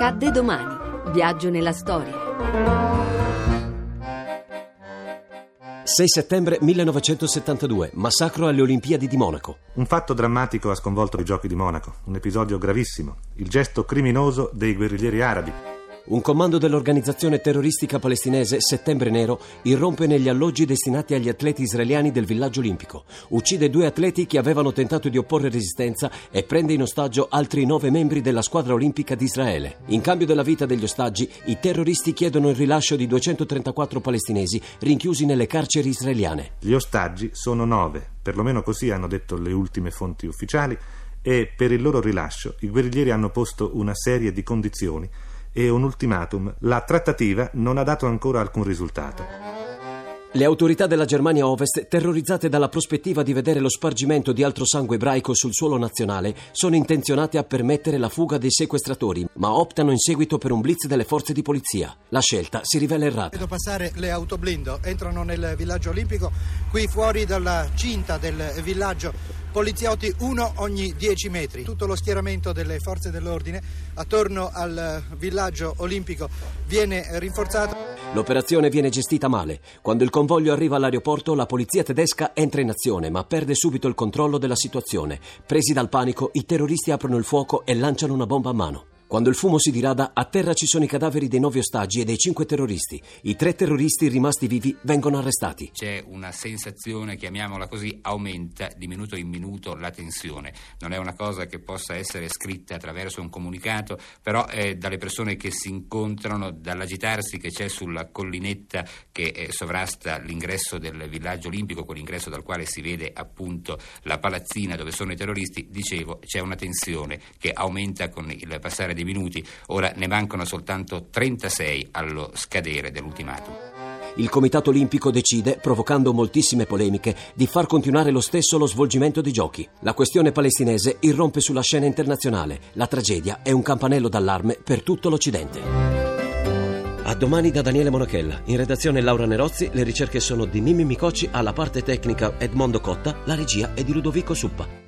Accadde domani. Viaggio nella storia. 6 settembre 1972, massacro alle Olimpiadi di Monaco. Un fatto drammatico ha sconvolto i giochi di Monaco, un episodio gravissimo, il gesto criminoso dei guerriglieri arabi. Un comando dell'organizzazione terroristica palestinese Settembre Nero irrompe negli alloggi destinati agli atleti israeliani del villaggio olimpico. Uccide due atleti che avevano tentato di opporre resistenza e prende in ostaggio altri nove membri della squadra olimpica di Israele. In cambio della vita degli ostaggi, i terroristi chiedono il rilascio di 234 palestinesi rinchiusi nelle carceri israeliane. Gli ostaggi sono nove, perlomeno così hanno detto le ultime fonti ufficiali, e per il loro rilascio i guerriglieri hanno posto una serie di condizioni e un ultimatum. La trattativa non ha dato ancora alcun risultato. Le autorità della Germania Ovest, terrorizzate dalla prospettiva di vedere lo spargimento di altro sangue ebraico sul suolo nazionale, sono intenzionate a permettere la fuga dei sequestratori, ma optano in seguito per un blitz delle forze di polizia. La scelta si rivela errata. Vedo passare le autoblindo, entrano nel villaggio olimpico, qui fuori dalla cinta del villaggio poliziotti uno ogni dieci metri. Tutto lo schieramento delle forze dell'ordine attorno al villaggio olimpico viene rinforzato. L'operazione viene gestita male. Quando il convoglio arriva all'aeroporto, la polizia tedesca entra in azione, ma perde subito il controllo della situazione. Presi dal panico, i terroristi aprono il fuoco e lanciano una bomba a mano. Quando il fumo si dirada, a terra ci sono i cadaveri dei nove ostaggi e dei cinque terroristi. I tre terroristi rimasti vivi vengono arrestati. C'è una sensazione, chiamiamola così, aumenta di minuto in minuto la tensione. Non è una cosa che possa essere scritta attraverso un comunicato, però è dalle persone che si incontrano, dall'agitarsi che c'è sulla collinetta che eh, sovrasta l'ingresso del villaggio olimpico, quell'ingresso dal quale si vede appunto la palazzina dove sono i terroristi, dicevo, c'è una tensione che aumenta con il passare dei minuti, ora ne mancano soltanto 36 allo scadere dell'ultimatum. Il Comitato Olimpico decide, provocando moltissime polemiche, di far continuare lo stesso lo svolgimento dei giochi. La questione palestinese irrompe sulla scena internazionale. La tragedia è un campanello d'allarme per tutto l'Occidente. A domani da Daniele Monachella. In redazione Laura Nerozzi, le ricerche sono di Mimmi Micocci, alla parte tecnica Edmondo Cotta, la regia è di Ludovico Suppa.